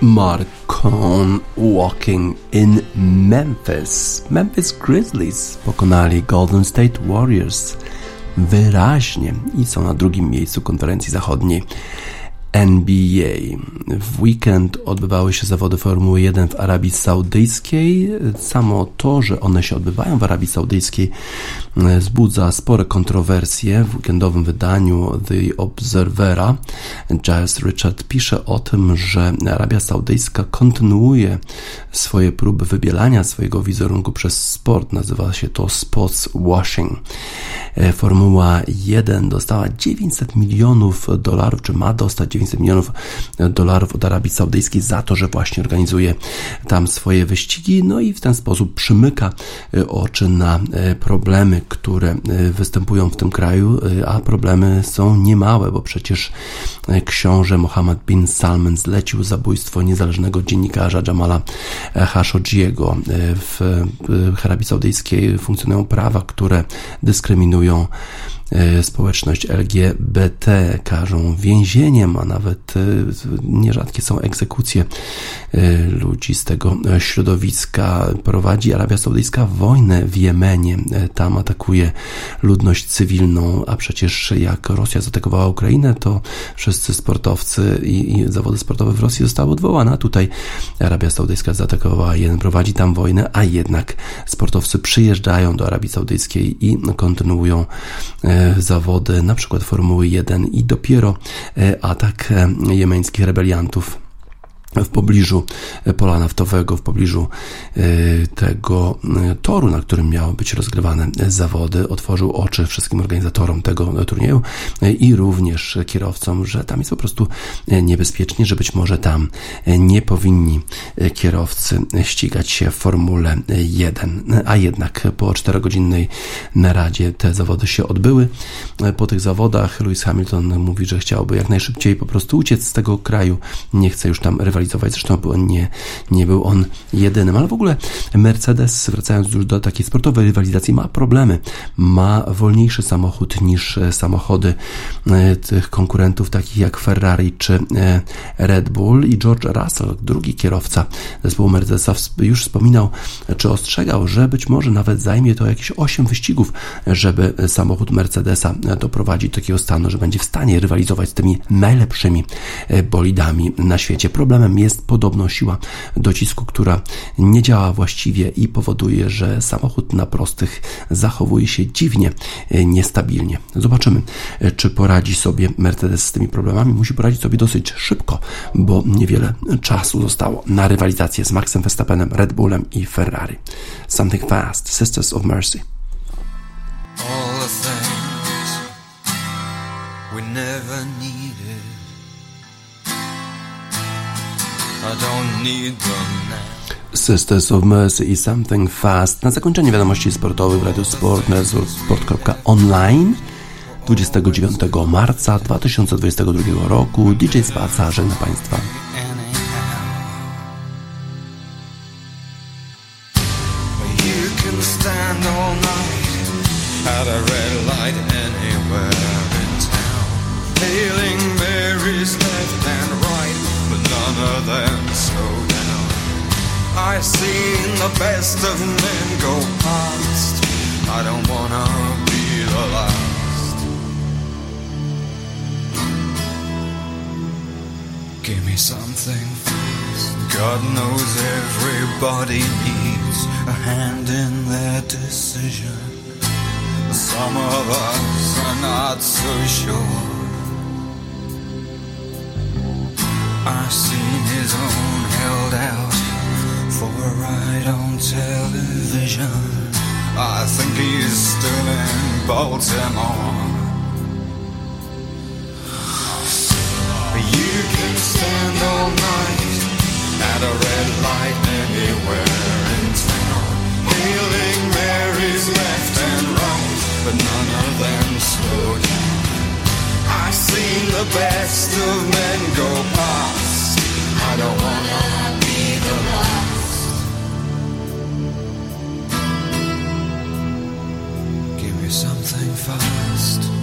B: Marcon Walking in Memphis. Memphis Grizzlies pokonali Golden State Warriors wyraźnie i są na drugim miejscu konferencji zachodniej. NBA. W weekend odbywały się zawody Formuły 1 w Arabii Saudyjskiej. Samo to, że one się odbywają w Arabii Saudyjskiej, wzbudza spore kontrowersje. W weekendowym wydaniu The Observera Giles Richard pisze o tym, że Arabia Saudyjska kontynuuje swoje próby wybielania swojego wizerunku przez sport. Nazywa się to sports washing. Formuła 1 dostała 900 milionów dolarów, czy ma dostać 900 milionów dolarów od Arabii Saudyjskiej za to, że właśnie organizuje tam swoje wyścigi, no i w ten sposób przymyka oczy na problemy, które występują w tym kraju, a problemy są niemałe, bo przecież książę Mohammed bin Salman zlecił zabójstwo niezależnego dziennikarza Jamala Khashoggiego. W Arabii Saudyjskiej funkcjonują prawa, które dyskryminują społeczność LGBT, karzą więzieniem, a nawet nierzadkie są egzekucje ludzi z tego środowiska. Prowadzi Arabia Saudyjska wojnę w Jemenie, tam atakuje ludność cywilną, a przecież jak Rosja zaatakowała Ukrainę, to wszyscy sportowcy i, i zawody sportowe w Rosji zostały odwołane, a tutaj Arabia Saudyjska zaatakowała jeden, prowadzi tam wojnę, a jednak sportowcy przyjeżdżają do Arabii Saudyjskiej i kontynuują zawody, na przykład Formuły 1 i dopiero atak jemeńskich rebeliantów w pobliżu pola naftowego, w pobliżu e, tego e, toru, na którym miały być rozgrywane zawody, otworzył oczy wszystkim organizatorom tego turnieju e, i również kierowcom, że tam jest po prostu niebezpiecznie, że być może tam nie powinni kierowcy ścigać się w Formule 1. A jednak po czterogodzinnej naradzie te zawody się odbyły. Po tych zawodach Lewis Hamilton mówi, że chciałby jak najszybciej po prostu uciec z tego kraju, nie chce już tam rywalizować rywalizować. Zresztą był on nie, nie był on jedynym, ale w ogóle Mercedes, wracając już do takiej sportowej rywalizacji, ma problemy. Ma wolniejszy samochód niż e, samochody e, tych konkurentów, takich jak Ferrari czy e, Red Bull. I George Russell, drugi kierowca zespołu Mercedesa, już wspominał, czy ostrzegał, że być może nawet zajmie to jakieś 8 wyścigów, żeby samochód Mercedesa doprowadzić do takiego stanu, że będzie w stanie rywalizować z tymi najlepszymi bolidami na świecie. Problemem jest podobno siła docisku, która nie działa właściwie i powoduje, że samochód na prostych zachowuje się dziwnie e, niestabilnie. Zobaczymy, e, czy poradzi sobie Mercedes z tymi problemami. Musi poradzić sobie dosyć szybko, bo niewiele czasu zostało na rywalizację z Maxem Verstappenem, Red Bullem i Ferrari. Something Fast, Sisters of Mercy. All the things we never needed Sisters of Mercy i Something Fast. Na zakończenie wiadomości sportowych w Radiu Sport, sport.online 29 marca 2022 roku DJ Spaca żegna Państwa. I've seen the best of men go past. I don't wanna be the last. Give me something. God knows everybody needs a hand in their decision. Some of us are not so sure. I've seen his own held out for a ride on television. I think he's still in Baltimore. You can stand all night at a red light anywhere in town, hailing Mary's left and right, but none of them slow down. I've seen the best of men go past. I don't wanna be the last. fast.